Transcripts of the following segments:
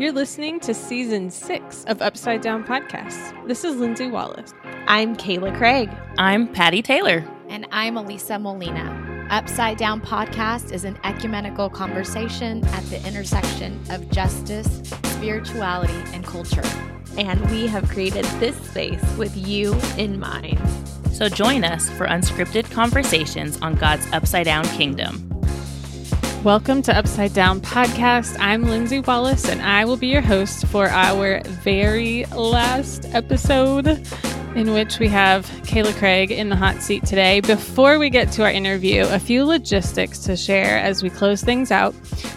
You're listening to season six of Upside Down Podcasts. This is Lindsay Wallace. I'm Kayla Craig. I'm Patty Taylor. And I'm Elisa Molina. Upside Down Podcast is an ecumenical conversation at the intersection of justice, spirituality, and culture. And we have created this space with you in mind. So join us for unscripted conversations on God's upside down kingdom. Welcome to Upside Down Podcast. I'm Lindsay Wallace, and I will be your host for our very last episode, in which we have Kayla Craig in the hot seat today. Before we get to our interview, a few logistics to share as we close things out.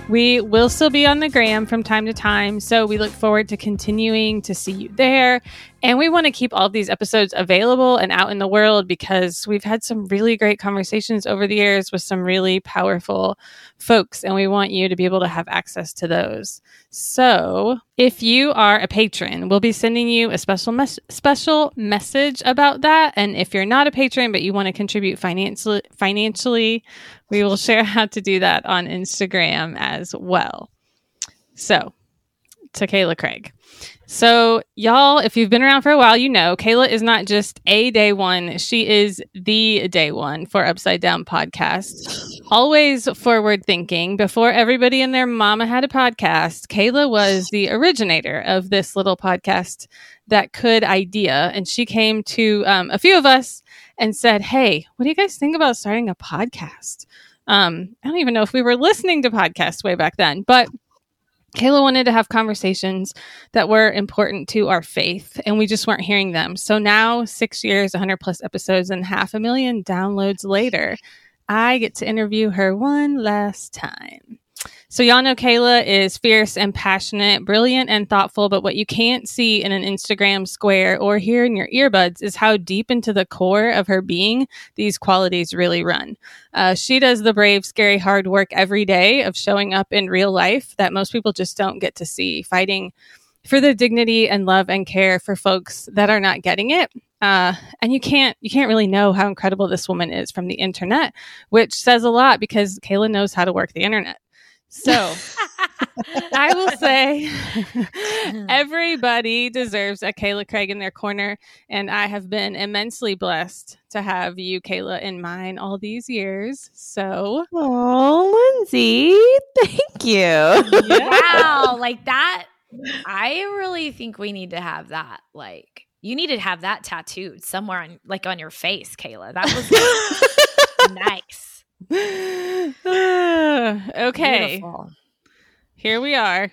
We will still be on the gram from time to time, so we look forward to continuing to see you there. And we want to keep all these episodes available and out in the world because we've had some really great conversations over the years with some really powerful folks, and we want you to be able to have access to those. So, if you are a patron, we'll be sending you a special mes- special message about that. And if you're not a patron but you want to contribute financially, financially, we will share how to do that on Instagram as well. So, to Kayla Craig. So, y'all, if you've been around for a while, you know Kayla is not just a day one, she is the day one for Upside Down Podcast. Always forward thinking. Before everybody and their mama had a podcast, Kayla was the originator of this little podcast that could idea. And she came to um, a few of us and said, Hey, what do you guys think about starting a podcast? Um, I don't even know if we were listening to podcasts way back then, but Kayla wanted to have conversations that were important to our faith, and we just weren't hearing them. So now, six years, 100 plus episodes, and half a million downloads later, I get to interview her one last time. So, y'all know Kayla is fierce and passionate, brilliant and thoughtful, but what you can't see in an Instagram square or hear in your earbuds is how deep into the core of her being these qualities really run. Uh, she does the brave, scary, hard work every day of showing up in real life that most people just don't get to see, fighting for the dignity and love and care for folks that are not getting it. Uh, and you can't you can't really know how incredible this woman is from the internet, which says a lot because Kayla knows how to work the internet. So I will say everybody deserves a Kayla Craig in their corner. And I have been immensely blessed to have you, Kayla, in mine all these years. So Oh, Lindsay, thank you. Yeah. wow, like that. I really think we need to have that. Like you need to have that tattooed somewhere on like on your face, Kayla. That was nice. okay. Beautiful. Here we are.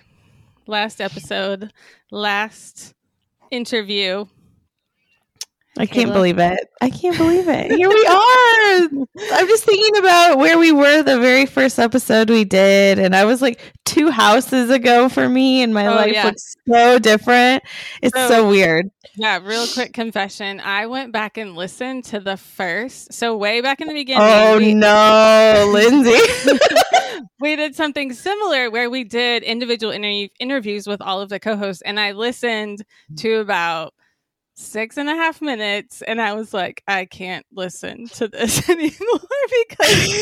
Last episode, last interview. I can't Kayla? believe it. I can't believe it. Here we are. I'm just thinking about where we were the very first episode we did. And I was like two houses ago for me, and my Oh, life yeah. looks so different. It's So- so weird. Yeah, real quick confession. I went back and listened to the first. So way back in the beginning. Oh, we- no, Lindsay. we did something similar where we did individual interview- interviews with all of the co-hosts and i listened to about six and a half minutes and i was like i can't listen to this anymore because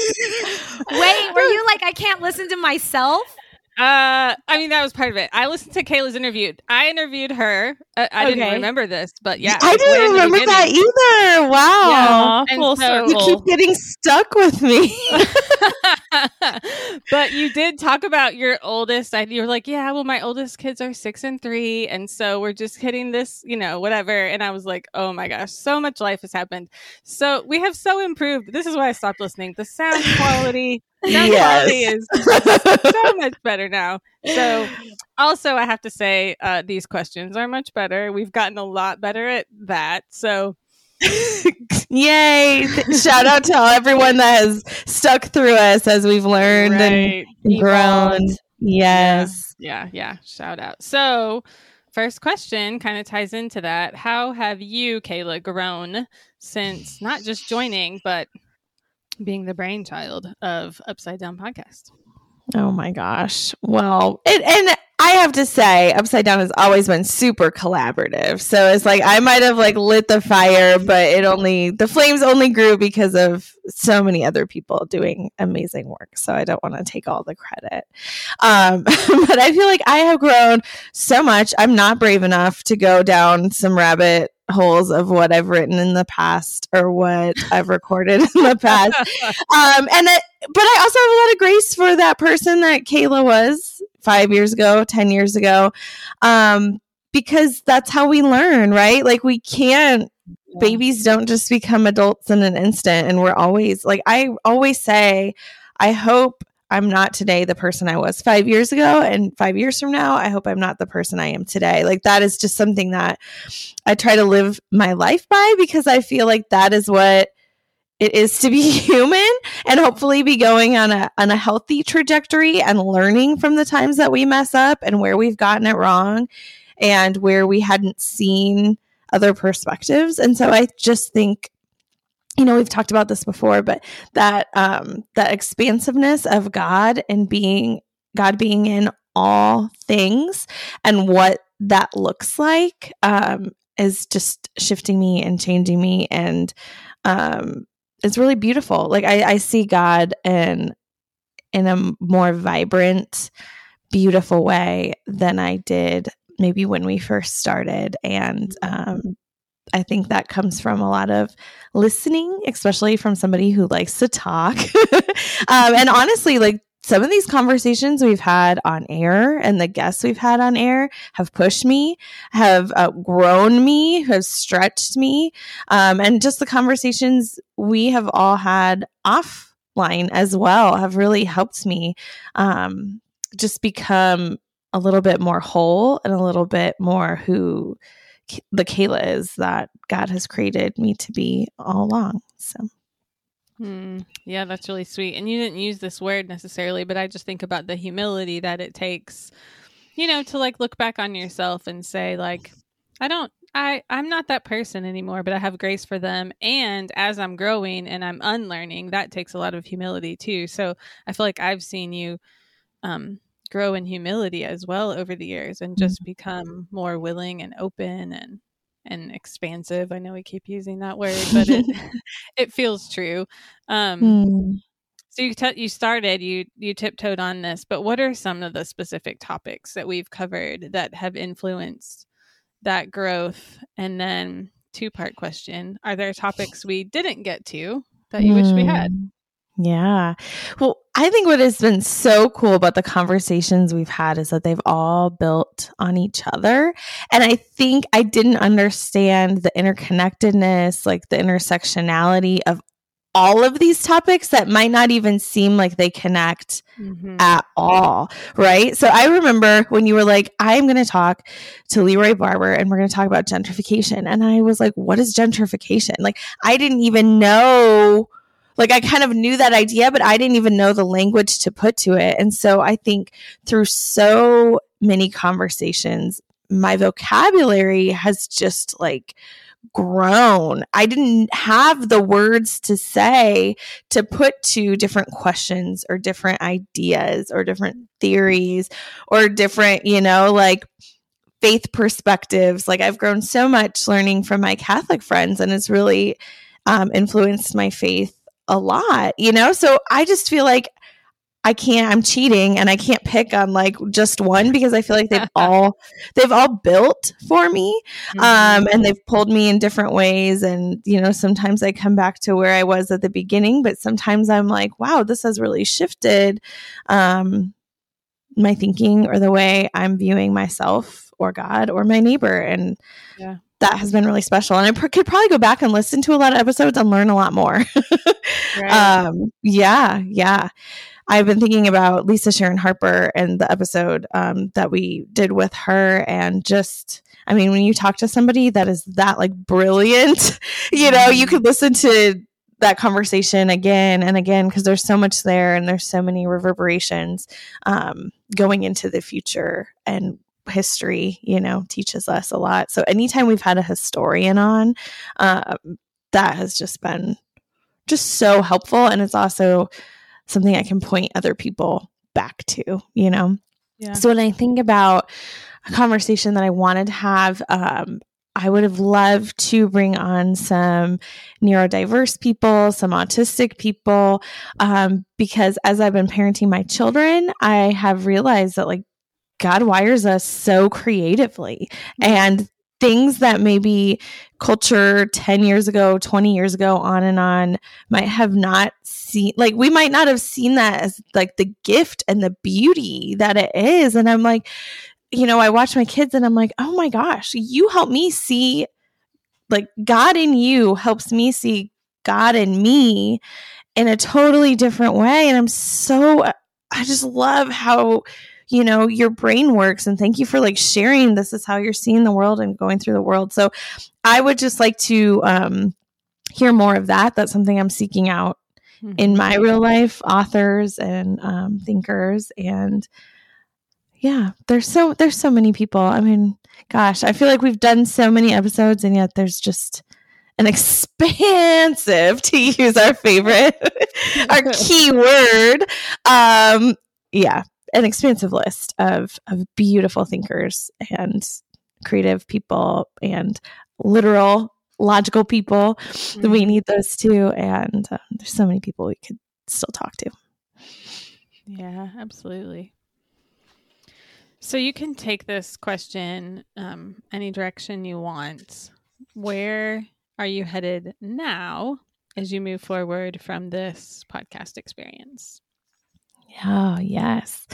Wait, were you like I can't listen to myself? Uh i mean that was part of it i listened to kayla's interview i interviewed her uh, i didn't remember this but yeah I it's way in didn't remember that either. Wow. Yeah, full so- You keep getting stuck with me. but you did talk about your oldest. I, you were like, yeah, well, my oldest kids are six and three. And so we're just hitting this, you know, whatever. And I was like, oh my gosh, so much life has happened. So we have so improved. This is why I stopped listening. The sound quality, sound quality is so much better now. So also, I have to say, uh, these questions are much better. We've gotten a lot better at that. So Yay. Shout out to everyone that has stuck through us as we've learned right. and grown. Evolved. Yes. Yeah, yeah. Shout out. So, first question kind of ties into that. How have you, Kayla, grown since not just joining, but being the brainchild of Upside Down Podcast? Oh my gosh. Well, and, and I have to say, Upside Down has always been super collaborative. So it's like I might have like lit the fire, but it only the flames only grew because of so many other people doing amazing work. So I don't want to take all the credit. Um, but I feel like I have grown so much. I'm not brave enough to go down some rabbit holes of what I've written in the past or what I've recorded in the past. Um, and it, but I also have a lot of grace for that person that Kayla was five years ago, 10 years ago. Um, because that's how we learn, right? Like we can't babies don't just become adults in an instant and we're always like I always say I hope I'm not today the person I was 5 years ago and 5 years from now I hope I'm not the person I am today. Like that is just something that I try to live my life by because I feel like that is what it is to be human and hopefully be going on a on a healthy trajectory and learning from the times that we mess up and where we've gotten it wrong and where we hadn't seen other perspectives. And so I just think you know we've talked about this before but that um that expansiveness of god and being god being in all things and what that looks like um is just shifting me and changing me and um it's really beautiful like i i see god in in a more vibrant beautiful way than i did maybe when we first started. And um, I think that comes from a lot of listening, especially from somebody who likes to talk. um, and honestly, like some of these conversations we've had on air and the guests we've had on air have pushed me, have uh, grown me, have stretched me. Um, and just the conversations we have all had offline as well have really helped me um, just become a little bit more whole and a little bit more who the Kayla is that God has created me to be all along. So. Hmm. Yeah, that's really sweet. And you didn't use this word necessarily, but I just think about the humility that it takes, you know, to like look back on yourself and say, like, I don't, I, I'm not that person anymore, but I have grace for them. And as I'm growing and I'm unlearning, that takes a lot of humility too. So I feel like I've seen you, um, grow in humility as well over the years and just mm-hmm. become more willing and open and and expansive. I know we keep using that word, but it it feels true. Um, mm. So you t- you started you you tiptoed on this, but what are some of the specific topics that we've covered that have influenced that growth? And then two part question: Are there topics we didn't get to that you mm. wish we had? Hmm. Yeah. Well, I think what has been so cool about the conversations we've had is that they've all built on each other. And I think I didn't understand the interconnectedness, like the intersectionality of all of these topics that might not even seem like they connect mm-hmm. at all. Right. So I remember when you were like, I'm going to talk to Leroy Barber and we're going to talk about gentrification. And I was like, what is gentrification? Like, I didn't even know like I kind of knew that idea, but I didn't even know the language to put to it. And so I think through so many conversations, my vocabulary has just like grown. I didn't have the words to say to put to different questions or different ideas or different theories or different, you know, like faith perspectives. Like I've grown so much learning from my Catholic friends and it's really um, influenced my faith a lot, you know? So I just feel like I can't I'm cheating and I can't pick on like just one because I feel like they've all they've all built for me. Um, mm-hmm. And they've pulled me in different ways and you know sometimes I come back to where I was at the beginning but sometimes I'm like wow this has really shifted um my thinking or the way I'm viewing myself or God or my neighbor and yeah that has been really special. And I pr- could probably go back and listen to a lot of episodes and learn a lot more. right. um, yeah, yeah. I've been thinking about Lisa Sharon Harper and the episode um, that we did with her, and just, I mean, when you talk to somebody that is that like brilliant, you know, you mm-hmm. could listen to that conversation again and again because there's so much there and there's so many reverberations um, going into the future and history, you know, teaches us a lot. So anytime we've had a historian on, um, that has just been just so helpful. And it's also something I can point other people back to, you know? Yeah. So when I think about a conversation that I wanted to have, um, I would have loved to bring on some neurodiverse people, some autistic people, um, because as I've been parenting my children, I have realized that like God wires us so creatively and things that maybe culture 10 years ago, 20 years ago, on and on might have not seen, like, we might not have seen that as like the gift and the beauty that it is. And I'm like, you know, I watch my kids and I'm like, oh my gosh, you help me see, like, God in you helps me see God in me in a totally different way. And I'm so, I just love how you know your brain works and thank you for like sharing this is how you're seeing the world and going through the world. So i would just like to um hear more of that. That's something i'm seeking out mm-hmm. in my real life authors and um, thinkers and yeah there's so there's so many people. I mean gosh i feel like we've done so many episodes and yet there's just an expansive to use our favorite our key word um yeah an expansive list of of beautiful thinkers and creative people and literal logical people mm-hmm. we need those too and um, there's so many people we could still talk to. Yeah absolutely. So you can take this question um, any direction you want. Where are you headed now as you move forward from this podcast experience Oh, yes.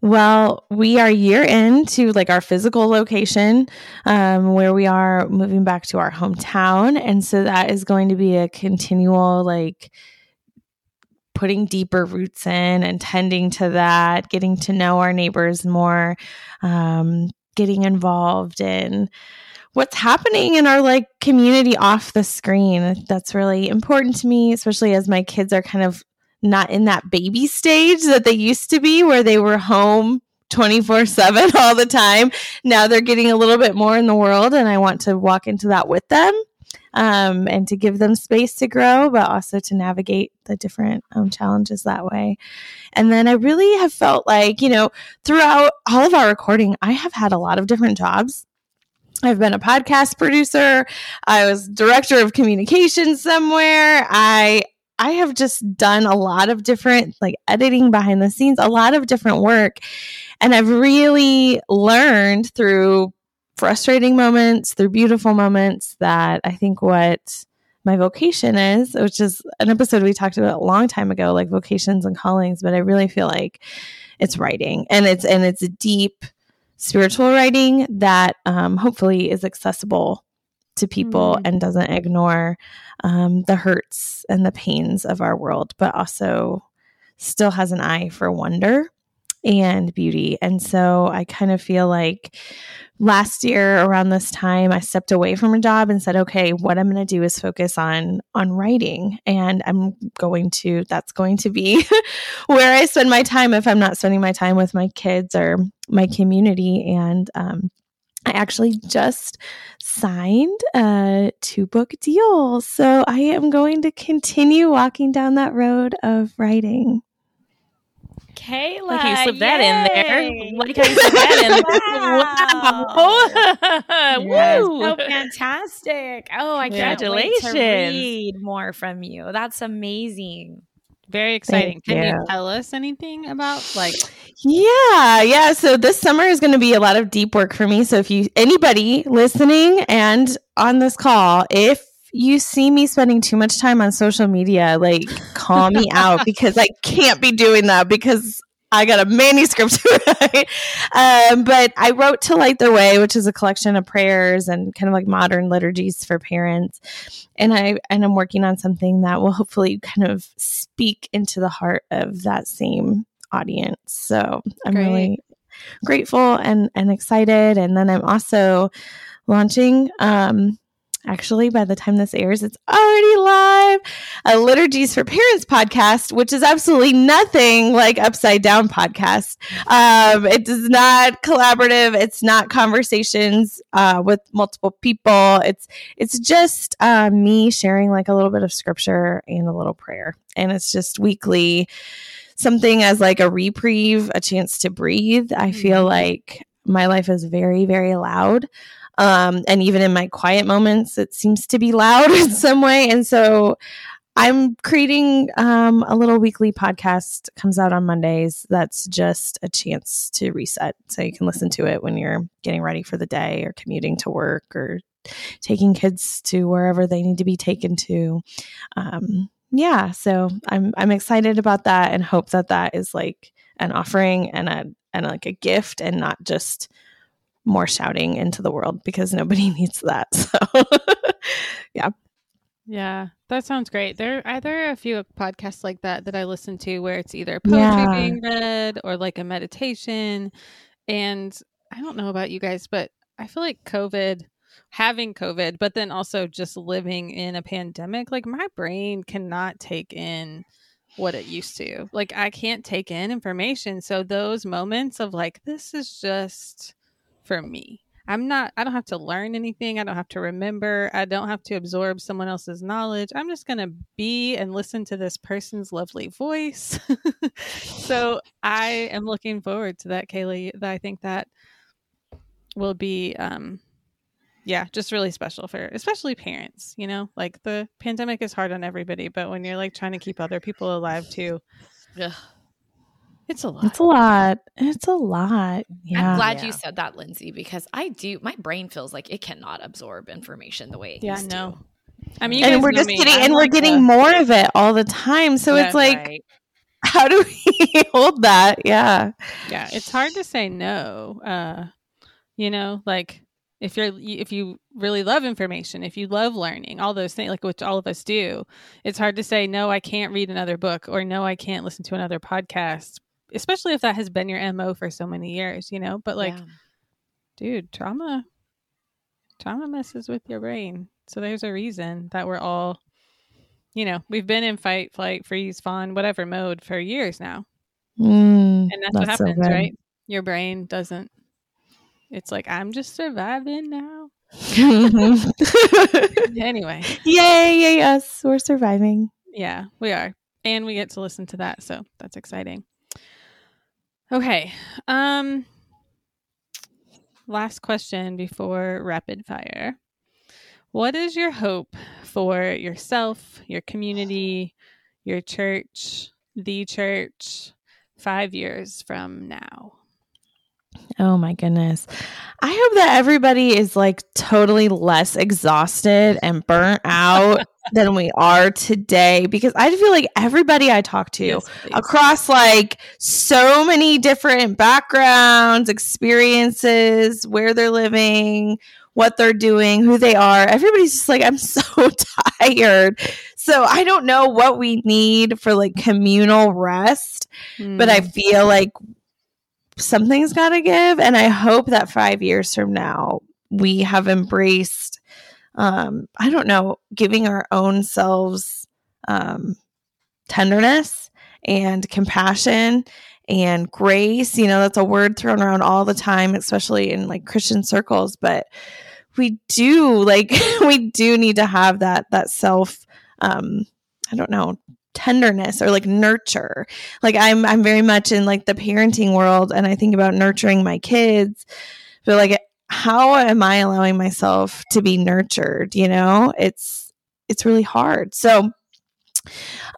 Well, we are year into like our physical location um, where we are moving back to our hometown. And so that is going to be a continual like putting deeper roots in and tending to that, getting to know our neighbors more, um, getting involved in what's happening in our like community off the screen. That's really important to me, especially as my kids are kind of not in that baby stage that they used to be where they were home 24 7 all the time. Now they're getting a little bit more in the world, and I want to walk into that with them um, and to give them space to grow, but also to navigate the different um, challenges that way. And then I really have felt like, you know, throughout all of our recording, I have had a lot of different jobs. I've been a podcast producer. I was director of communications somewhere. I I have just done a lot of different like editing behind the scenes, a lot of different work. And I've really learned through frustrating moments, through beautiful moments that I think what my vocation is, which is an episode we talked about a long time ago, like vocations and callings, but I really feel like it's writing and it's and it's a deep spiritual writing that um, hopefully is accessible to people mm-hmm. and doesn't ignore um, the hurts and the pains of our world, but also still has an eye for wonder and beauty. And so I kind of feel like last year around this time I stepped away from a job and said, okay, what I'm going to do is focus on on writing and I'm going to that's going to be where I spend my time if I'm not spending my time with my kids or my community and um actually just signed uh, a two book deal. So I am going to continue walking down that road of writing. Kayla. Like you slipped that in there. Like how you slipped that in there. wow. Woo. So fantastic. Oh, I can't wait to read more from you. That's amazing. Very exciting. Thank Can you. you tell us anything about like Yeah, yeah. So this summer is going to be a lot of deep work for me. So if you anybody listening and on this call, if you see me spending too much time on social media, like call me out because I can't be doing that because I got a manuscript to write. Um, but I wrote To Light Their Way, which is a collection of prayers and kind of like modern liturgies for parents. And I and I'm working on something that will hopefully kind of speak into the heart of that same audience. So I'm Great. really grateful and and excited. And then I'm also launching um actually by the time this airs it's already live a liturgies for parents podcast which is absolutely nothing like upside down podcast um, it is not collaborative it's not conversations uh, with multiple people it's it's just uh, me sharing like a little bit of scripture and a little prayer and it's just weekly something as like a reprieve, a chance to breathe. I feel Mhm. like my life is very, very loud. Um, and even in my quiet moments, it seems to be loud in some way. And so I'm creating um, a little weekly podcast comes out on Mondays. That's just a chance to reset, so you can listen to it when you're getting ready for the day or commuting to work or taking kids to wherever they need to be taken to. Um, yeah, so I'm I'm excited about that and hope that that is like an offering and a and like a gift and not just more shouting into the world because nobody needs that. So Yeah, Yeah, that sounds great. There are there a few podcasts like that that I listen to where it's either poetry Yeah. being read or like a meditation. And I don't know about you guys, but I feel like COVID, having COVID, but then also just living in a pandemic, like my brain cannot take in what it used to. Like I can't take in information. So those moments of like, this is just for me. I'm not, I don't have to learn anything. I don't have to remember. I don't have to absorb someone else's knowledge. I'm just going to be and listen to this person's lovely voice. so I am looking forward to that, Kaylee. I think that will be, um, yeah, just really special for especially parents, you know, like the pandemic is hard on everybody, but when you're like trying to keep other people alive too, Ugh. It's a lot. it's a lot. It's a lot. Yeah. I'm glad Yeah. you said that, Lindsay, because I do. My brain feels like it cannot absorb information the way it Yeah, used no. to. I mean, you and guys we're know just me. getting I'm and we're getting a- more of it all the time. So Yeah, it's like, Right. how do we hold that? Yeah. yeah it's hard to say no uh you know like if you're if you really love information if you love learning all those things like which all of us do it's hard to say no i can't read another book or no i can't listen to another podcast especially if that has been your mo for so many years you know but like Yeah. dude trauma trauma messes with your brain so there's a reason that we're all you know we've been in fight flight freeze fawn whatever mode for years now Mm, and that's, what that's so happens good. right your brain doesn't it's like i'm just surviving now anyway yay, yay, us. We're surviving. yeah we are and we get to listen to that so that's exciting okay um last question before rapid fire. What is your hope for yourself your community your church the church five years from now Oh my goodness. I hope that everybody is like totally less exhausted and burnt out than we are today because I feel like everybody I talk to Yes, across like so many different backgrounds, experiences, where they're living, what they're doing, who they are. Everybody's just like, I'm so tired. So I don't know what we need for like communal rest, but I Mm. feel like something's got to give. And I hope that five years from now, we have embraced, um, I don't know, giving our own selves um, tenderness and compassion and grace. You know, that's a word thrown around all the time, especially in like Christian circles. But we do like we do need to have that that self um I don't know tenderness or like nurture. Like I'm I'm very much in like the parenting world and I think about nurturing my kids. But like how am I allowing myself to be nurtured, you know? It's it's really hard. So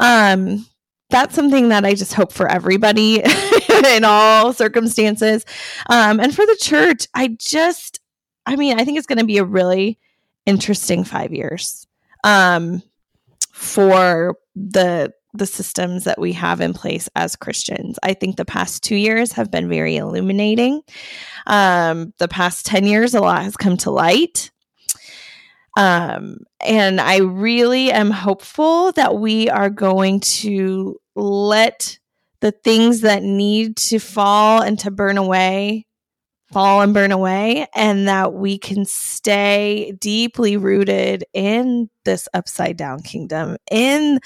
um that's something that I just hope for everybody in all circumstances. Um, and for the church, I just, I mean, I think it's going to be a really interesting five years um, for the the systems that we have in place as Christians. I think the past two years have been very illuminating. Um, the past ten years, a lot has come to light. Um, and I really am hopeful that we are going to let the things that need to fall and to burn away fall and burn away, and that we can stay deeply rooted in this upside down kingdom, in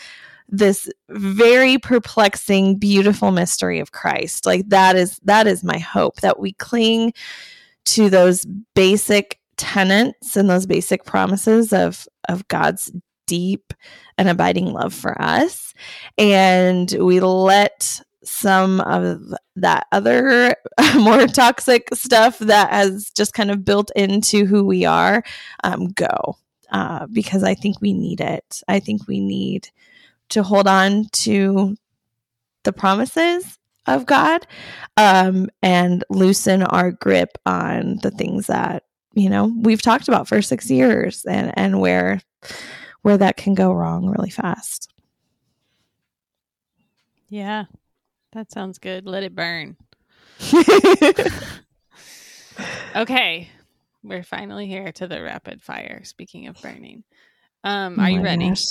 this very perplexing, beautiful mystery of Christ. Like that is that is my hope that we cling to those basic tenets and those basic promises of of God's deep and abiding love for us and we let some of that other more toxic stuff that has just kind of built into who we are um, go uh, because I think we need it. I think we need to hold on to the promises of God um, and loosen our grip on the things that you know we've talked about for six years and and where where that can go wrong really fast. Yeah, that sounds good. Let it burn. okay, we're finally here to the rapid fire. Speaking of burning, um, Oh are you ready? gosh.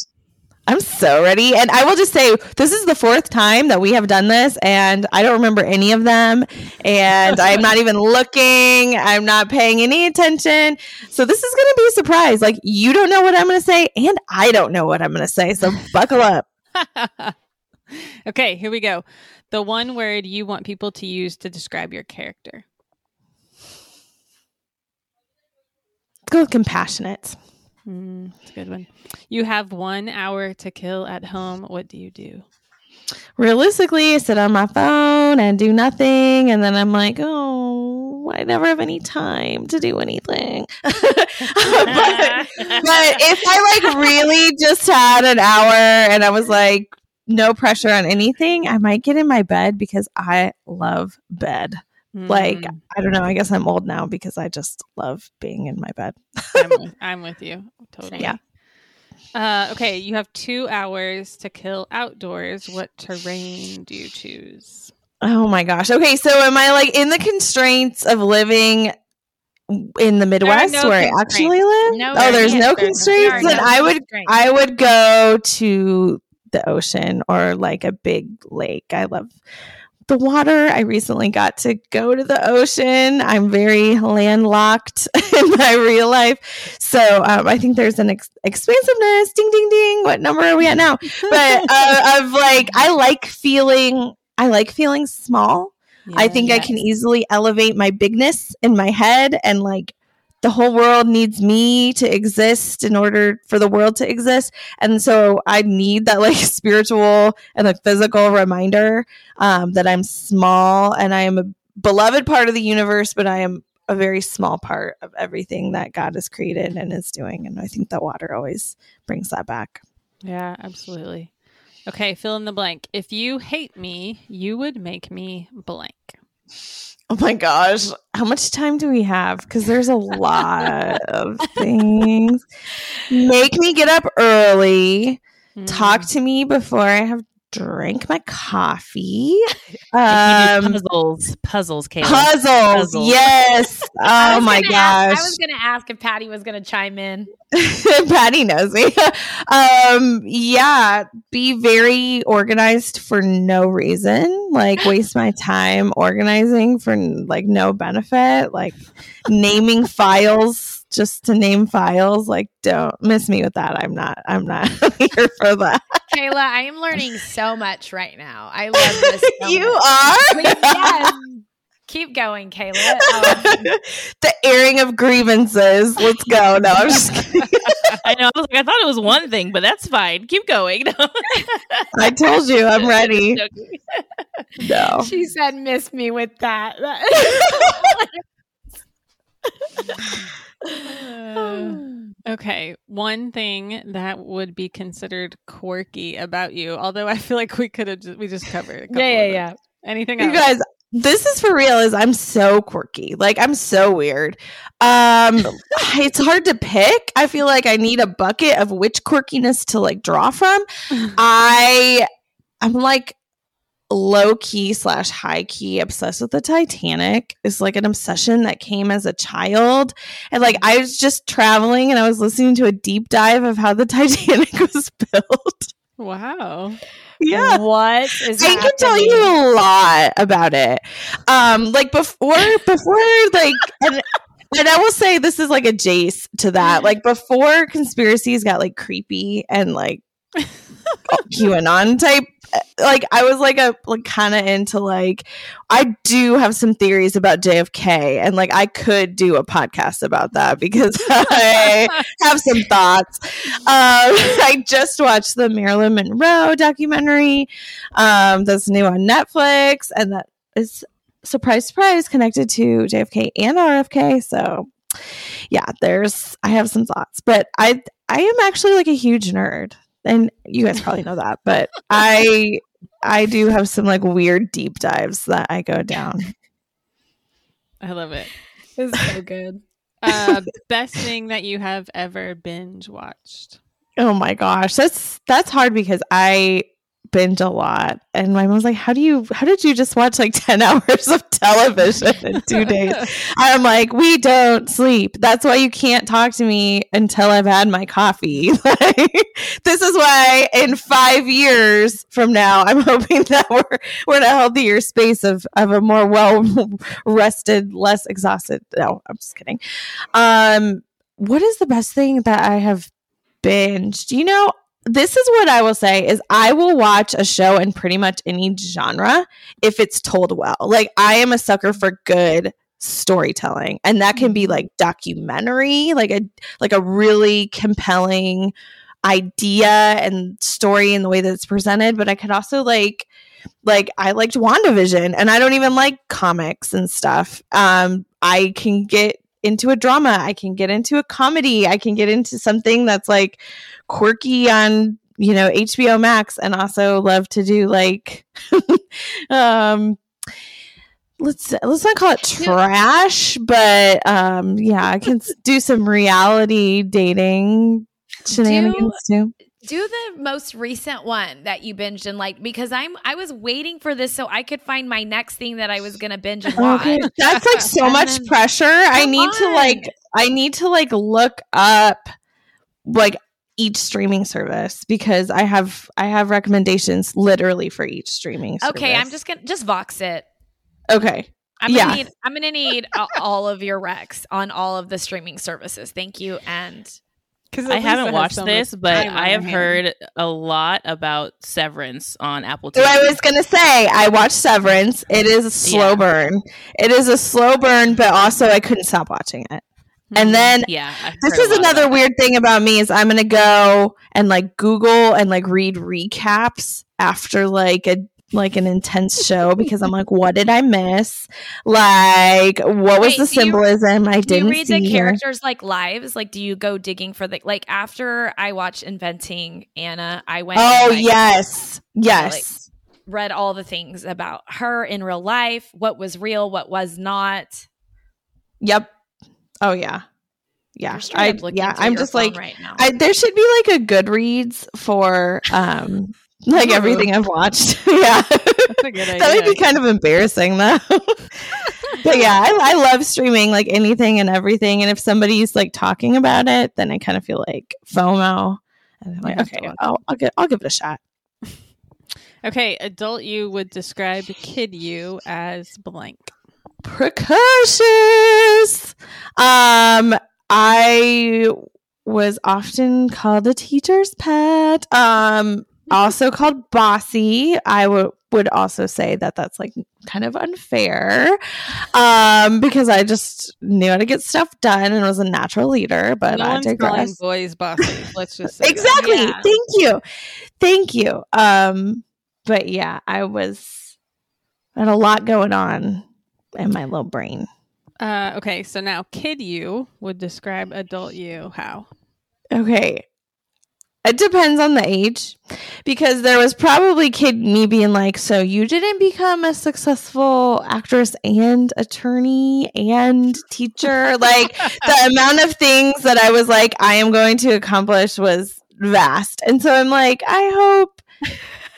I'm so ready. And I will just say, this is the fourth time that we have done this, and I don't remember any of them. And I'm not even looking, I'm not paying any attention. So this is going to be a surprise. Like, you don't know what I'm going to say, and I don't know what I'm going to say. So buckle up. okay, here we go. The one word you want people to use to describe your character. Let's go with compassionate. Mm, that's a good one. You have one hour to kill at home. What do you do? Realistically, I sit on my phone and do nothing. And then I'm like, oh, I never have any time to do anything. but, but if I like really just had an hour and I was like, no pressure on anything, I might get in my bed because I love bed. Like, Mm, I don't know. I guess I'm old now because I just love being in my bed. I'm, with, I'm with you. Totally. Yeah. Uh, okay, you have two hours to kill outdoors. What terrain do you choose? Oh my gosh. Okay, so am I like in the constraints of living in the Midwest no where I actually live? No, oh, there's no constraints. there are Then I would constraints. I would go to the ocean or like a big lake. I love the water. I recently got to go to the ocean. I'm very landlocked in my real life. So um, I think there's an ex- expansiveness. Ding, ding, ding. What number are we at now? But uh, of like, I like feeling, I like feeling small. I think I can easily elevate my bigness in my head and like the whole world needs me to exist in order for the world to exist. And so I need that like spiritual and like physical reminder um, that I'm small and I am a beloved part of the universe, but I am a very small part of everything that God has created and is doing. And I think that water always brings that back. Yeah, absolutely. Okay, fill in the blank. If you hate me, you would make me blank. Oh my gosh. How much time do we have? Because there's a lot of things. Make me get up early. Talk Mm. to me before I have drank my coffee. Um, puzzles, puzzles, Kayla. puzzles. Puzzles. Yes. Oh my gonna ask- gosh. I was going to ask if Patty was going to chime in. Patty knows me. um, yeah, be very organized for no reason. Like waste my time organizing for like no benefit. Like naming files just to name files. Like don't miss me with that. I'm not. I'm not here for that. Kayla, I am learning so much right now. I love this. So you much. are. yes. Keep going, Kayla. Um, the airing of grievances. Let's go. No, I'm just kidding. I know. I was like, I thought it was one thing, but that's fine. Keep going. I told you I'm ready. No. she said, "Miss me with that." Okay, one thing that would be considered quirky about you, although I feel like we could have just, we just covered. A couple yeah, yeah, yeah. Anything You else? guys, this is for real. Is I'm so quirky. Like I'm so weird. Um, it's hard to pick. I feel like I need a bucket of which quirkiness to like draw from. I, I'm like low key slash high key obsessed with the Titanic. It's like an obsession that came as a child, and like I was just traveling and I was listening to a deep dive of how the Titanic was built. wow. Yeah. What is I can tell you a lot about it. Um, like before, before, like, and, and I will say this is like a Jace to that. Like before, conspiracies got like creepy and like QAnon type. Like I was like a like kind of into like I do have some theories about JFK and like I could do a podcast about that because I have some thoughts. Um, I just watched the Marilyn Monroe documentary um, that's new on Netflix and that is surprise surprise connected to JFK and RFK. So yeah, there's I have some thoughts, but I I am actually like a huge nerd, and you guys probably know that, but I I do have some like weird deep dives that I go down. I love it. It's so good. Uh, best thing that you have ever binge watched. Oh my gosh, that's that's hard because I binge a lot. And my mom's like, How do you how did you just watch like 10 hours of television in two days? I'm like, We don't sleep. That's why you can't talk to me until I've had my coffee. this is why in five years from now, I'm hoping that we're we're in a healthier space of of a more well rested, less exhausted. No, I'm just kidding. Um, what is the best thing that I have binged? You know, this is what I will say is I will watch a show in pretty much any genre if it's told well. Like I am a sucker for good storytelling and that can be like documentary, like a like a really compelling idea and story in the way that it's presented, but I could also like like I liked WandaVision and I don't even like comics and stuff. Um I can get into a drama. I can get into a comedy. I can get into something that's like quirky on, you know, HBO Max and also love to do like um let's let's not call it trash, but um yeah, I can do some reality dating shenanigans do, too do the most recent one that you binged and liked because I'm I was waiting for this so I could find my next thing that I was gonna binge and oh, watch. Okay. That's like so much then, pressure. I need on. to like I need to like look up like each streaming service because I have I have recommendations literally for each streaming service. Okay, I'm just gonna just vox it. Okay. I'm gonna yeah. need I'm gonna need all of your recs on all of the streaming services. Thank you and because I haven't watched this, but I have heard a lot about Severance on Apple TV. I was gonna say I watched Severance. It is a slow yeah. burn. It is a slow burn, but also I couldn't stop watching it. And hmm. then yeah, this is another weird thing about me is I'm gonna go and like Google and like read recaps after like a like an intense show because I'm like, what did I miss? Like, what was Wait, the symbolism you, I didn't you read the characters like lives? Like, do you go digging for the like after I watched Inventing Anna? I went. Oh and, like, yes, yes. Like, read all the things about her in real life, what was real, what was not. Yep. Oh yeah. Yeah, I yeah, I'm just like right now. I, there should be like a Goodreads for um like everything I've watched. yeah. that would be kind of embarrassing though. but yeah, I, I, love streaming like anything and everything. And if somebody's like talking about it, then I kind of feel like FOMO. And I'm like, okay, I'll, I'll get, I'll give it a shot. Okay, adult you would describe kid you as blank. Precocious. Um, I was often called a teacher's pet. Um, also called bossy. I would would also say that that's like kind of unfair um, because I just knew how to get stuff done and was a natural leader. But no I digress. boys bossy. Let's just say exactly. Yeah. Thank you, thank you. Um, but yeah, I was had a lot going on in my little brain. Uh, okay, so now kid you would describe adult you how? Okay, it depends on the age because there was probably kid me being like, So you didn't become a successful actress and attorney and teacher? like the amount of things that I was like, I am going to accomplish was vast. And so I'm like, I hope.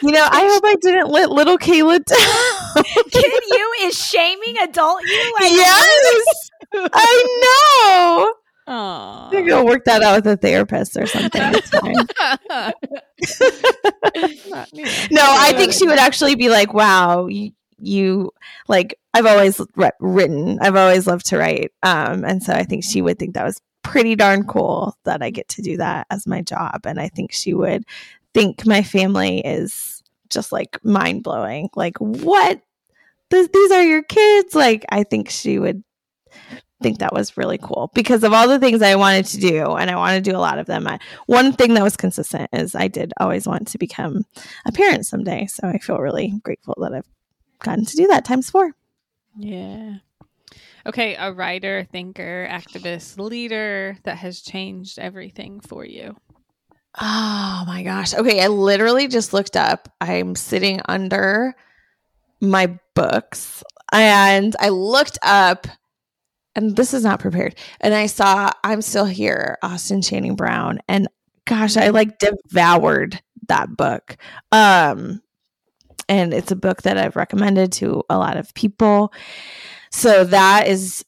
You know, I hope I didn't let little Kayla down. Kid you is shaming adult you. Like yes, I know. Oh, I go work that out with a therapist or something. No, I think she would actually be like, "Wow, you, you like." I've always re- written. I've always loved to write, um, and so I think she would think that was pretty darn cool that I get to do that as my job, and I think she would think my family is just like mind blowing. Like, what? This, these are your kids? Like, I think she would think that was really cool because of all the things I wanted to do, and I want to do a lot of them. I, one thing that was consistent is I did always want to become a parent someday. So I feel really grateful that I've gotten to do that times four. Yeah. Okay, a writer, thinker, activist, leader that has changed everything for you. Oh my gosh. Okay, I literally just looked up. I'm sitting under my books and I looked up and this is not prepared. And I saw I'm still here, Austin Channing Brown. And gosh, I like devoured that book. Um and it's a book that I've recommended to a lot of people. So that is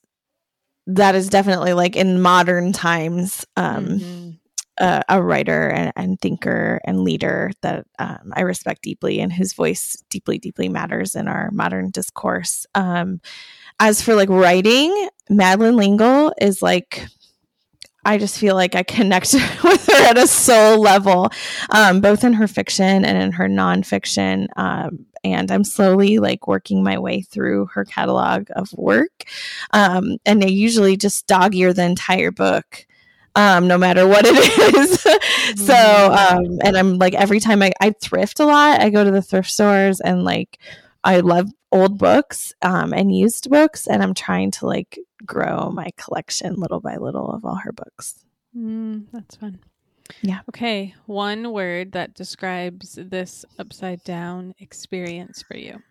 that is definitely like in modern times um mm-hmm. uh, a writer and, and, thinker and leader that um, I respect deeply and whose voice deeply deeply matters in our modern discourse. Um as for like writing, Madeleine L'Engle is like I just feel like I connect with her at a soul level, um, both in her fiction and in her nonfiction. Um, and I'm slowly like working my way through her catalog of work. Um, and they usually just dog ear the entire book. Um, no matter what it is. so, mm-hmm. um, and I'm like, every time I, I thrift a lot, I go to the thrift stores and like, I love old books um, and used books, and I'm trying to like grow my collection little by little of all her books. Mm, that's fun. Yeah. Okay. One word that describes this upside down experience for you.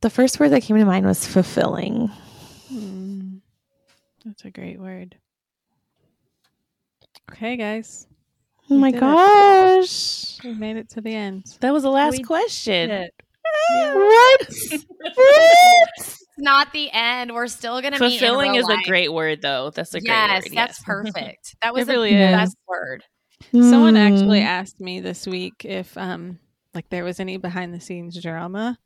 The first word that came to mind was fulfilling. Mm, that's a great word. Okay, guys. Oh my gosh. It. We made it to the end. That was the last we question. Yeah. What? what? not the end. We're still gonna fulfilling is life. a great word though. That's a yes, great word. That's yes, that's perfect. That was really the is. best word. Someone actually hmm. asked me this week if um like there was any behind the scenes drama.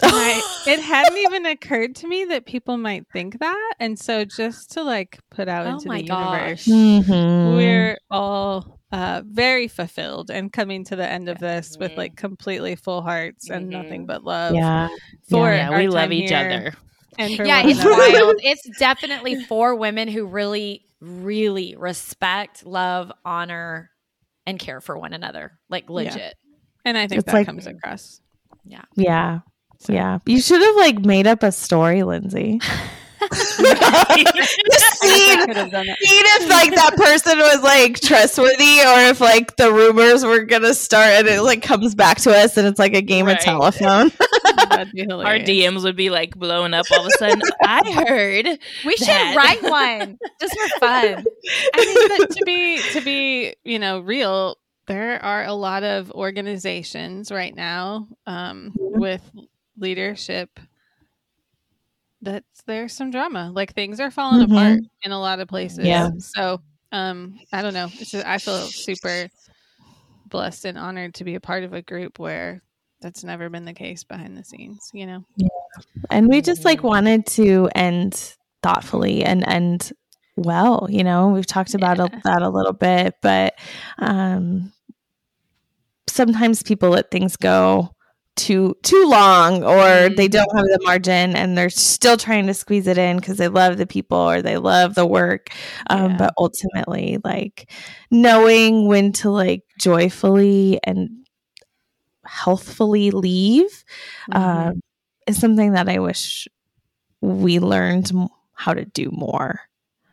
I, it hadn't even occurred to me that people might think that. And so just to like put out oh into the gosh. universe, mm-hmm. we're all uh, very fulfilled and coming to the end of this with like completely full hearts and mm-hmm. nothing but love. Yeah, for yeah, we love each other. And yeah, it's wild. It's definitely for women who really, really respect, love, honor, and care for one another. Like legit. Yeah. And I think it's that like, comes across. Yeah. Yeah. So. Yeah. You should have like made up a story, Lindsay. Just seen, seen if like that person was like trustworthy or if like the rumors were gonna start and it like comes back to us and it's like a game right. of telephone. Our DMs would be like blowing up all of a sudden. I heard we that. should write one just for fun. I mean, but to be to be you know real, there are a lot of organizations right now um, mm-hmm. with leadership that's there's some drama. Like things are falling mm-hmm. apart in a lot of places. Yeah. So um I don't know. It's just, I feel super blessed and honored to be a part of a group where that's never been the case behind the scenes, you know? Yeah. And we just like wanted to end thoughtfully and end well, you know, we've talked about yeah. that a little bit, but um sometimes people let things go too too long or mm-hmm. they don't have the margin and they're still trying to squeeze it in because they love the people or they love the work um, yeah. but ultimately like knowing when to like joyfully and healthfully leave mm-hmm. um, is something that i wish we learned how to do more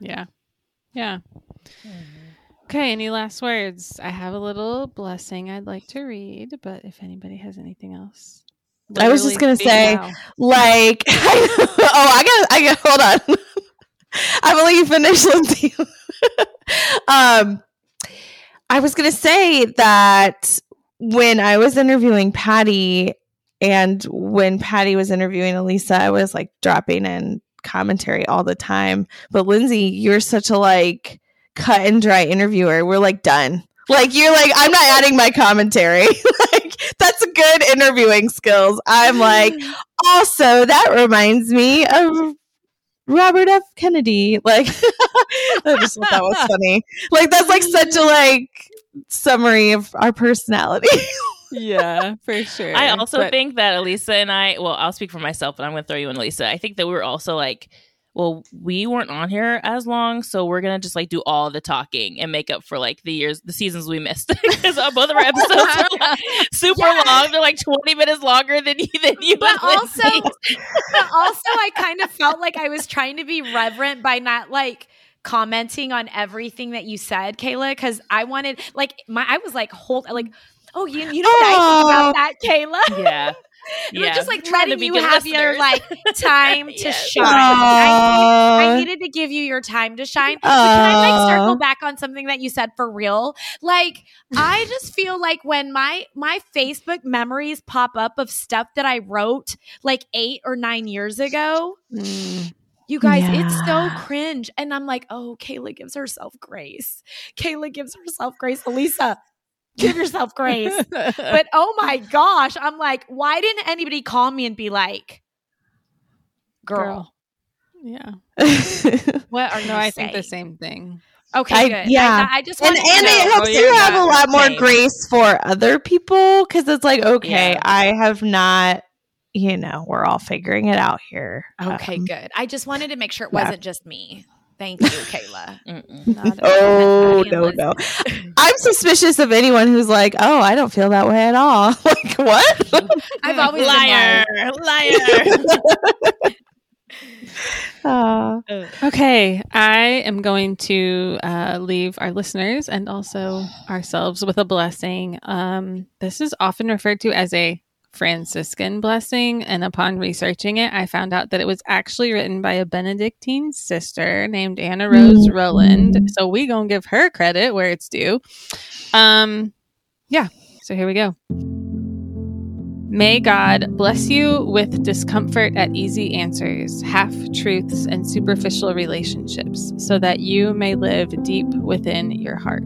yeah yeah mm-hmm. Okay, any last words? I have a little blessing I'd like to read, but if anybody has anything else. I was just gonna say, now. like, oh, I got, I got, hold on. I will let you finish, Lindsay. um, I was gonna say that when I was interviewing Patty, and when Patty was interviewing Elisa, I was like dropping in commentary all the time. But Lindsay, you're such a like cut and dry interviewer. We're like done. Like you're like, I'm not adding my commentary. like that's good interviewing skills. I'm like, also that reminds me of Robert F. Kennedy. Like, I just thought that was funny. Like, that's like such a like summary of our personality. yeah, for sure. I also but- think that Elisa and I, well, I'll speak for myself, but I'm going to throw you in, Elisa. I think that we were also like, well, we weren't on here as long, so we're gonna just like do all the talking and make up for like the years, the seasons we missed because both of our episodes are like, super yeah. long. They're like twenty minutes longer than you than you. But also, but also, I kind of felt like I was trying to be reverent by not like commenting on everything that you said, Kayla, because I wanted like my I was like hold like oh you you know what I think about that, Kayla? Yeah. yeah. just like trying letting you have listeners. your like time to yes. shine. I, I, needed to give you your time to shine. But can I like circle back on something that you said for real? Like I just feel like when my my Facebook memories pop up of stuff that I wrote like eight or nine years ago. Mm. You guys, yeah. it's so cringe. And I'm like, oh, Kayla gives herself grace. Kayla gives herself grace. Elisa, give yourself grace. but oh my gosh, I'm like, why didn't anybody call me and be like, girl? girl. Yeah. what are no, I saying? think the same thing. Okay, I, good. Yeah, I, I just and and it helps oh, you have a lot more grace for other people because it's like, okay, yeah. I have not. You know, we're all figuring it out here. Okay, um, good. I just wanted to make sure it yeah. wasn't just me. Thank you, Kayla. oh no, no. I'm suspicious of anyone who's like, "Oh, I don't feel that way at all." like what? I've always liar, liar. uh, okay, I am going to uh, leave our listeners and also ourselves with a blessing. Um, this is often referred to as a Franciscan blessing. And upon researching it, I found out that it was actually written by a Benedictine sister named Anna Rose. Rowland. So we gonna give her credit where it's due. Um, yeah. So here we go. May God bless you with discomfort at easy answers, half truths, and superficial relationships, so that you may live deep within your heart.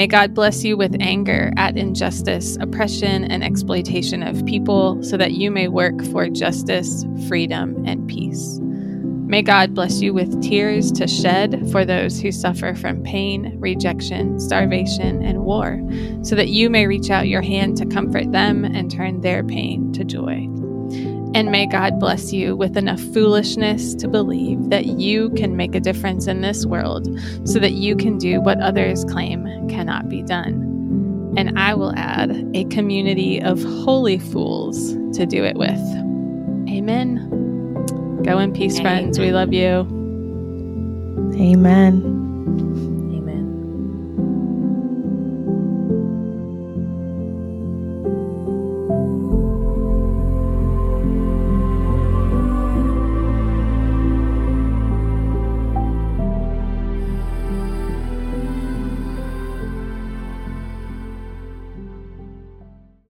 May God bless you with anger at injustice, oppression, and exploitation of people so that you may work for justice, freedom, and peace. May God bless you with tears to shed for those who suffer from pain, rejection, starvation, and war, so that you may reach out your hand to comfort them and turn their pain to joy. And may God bless you with enough foolishness to believe that you can make a difference in this world so that you can do what others claim cannot be done. And I will add a community of holy fools to do it with. Amen. Go in peace, Amen. friends. We love you. Amen.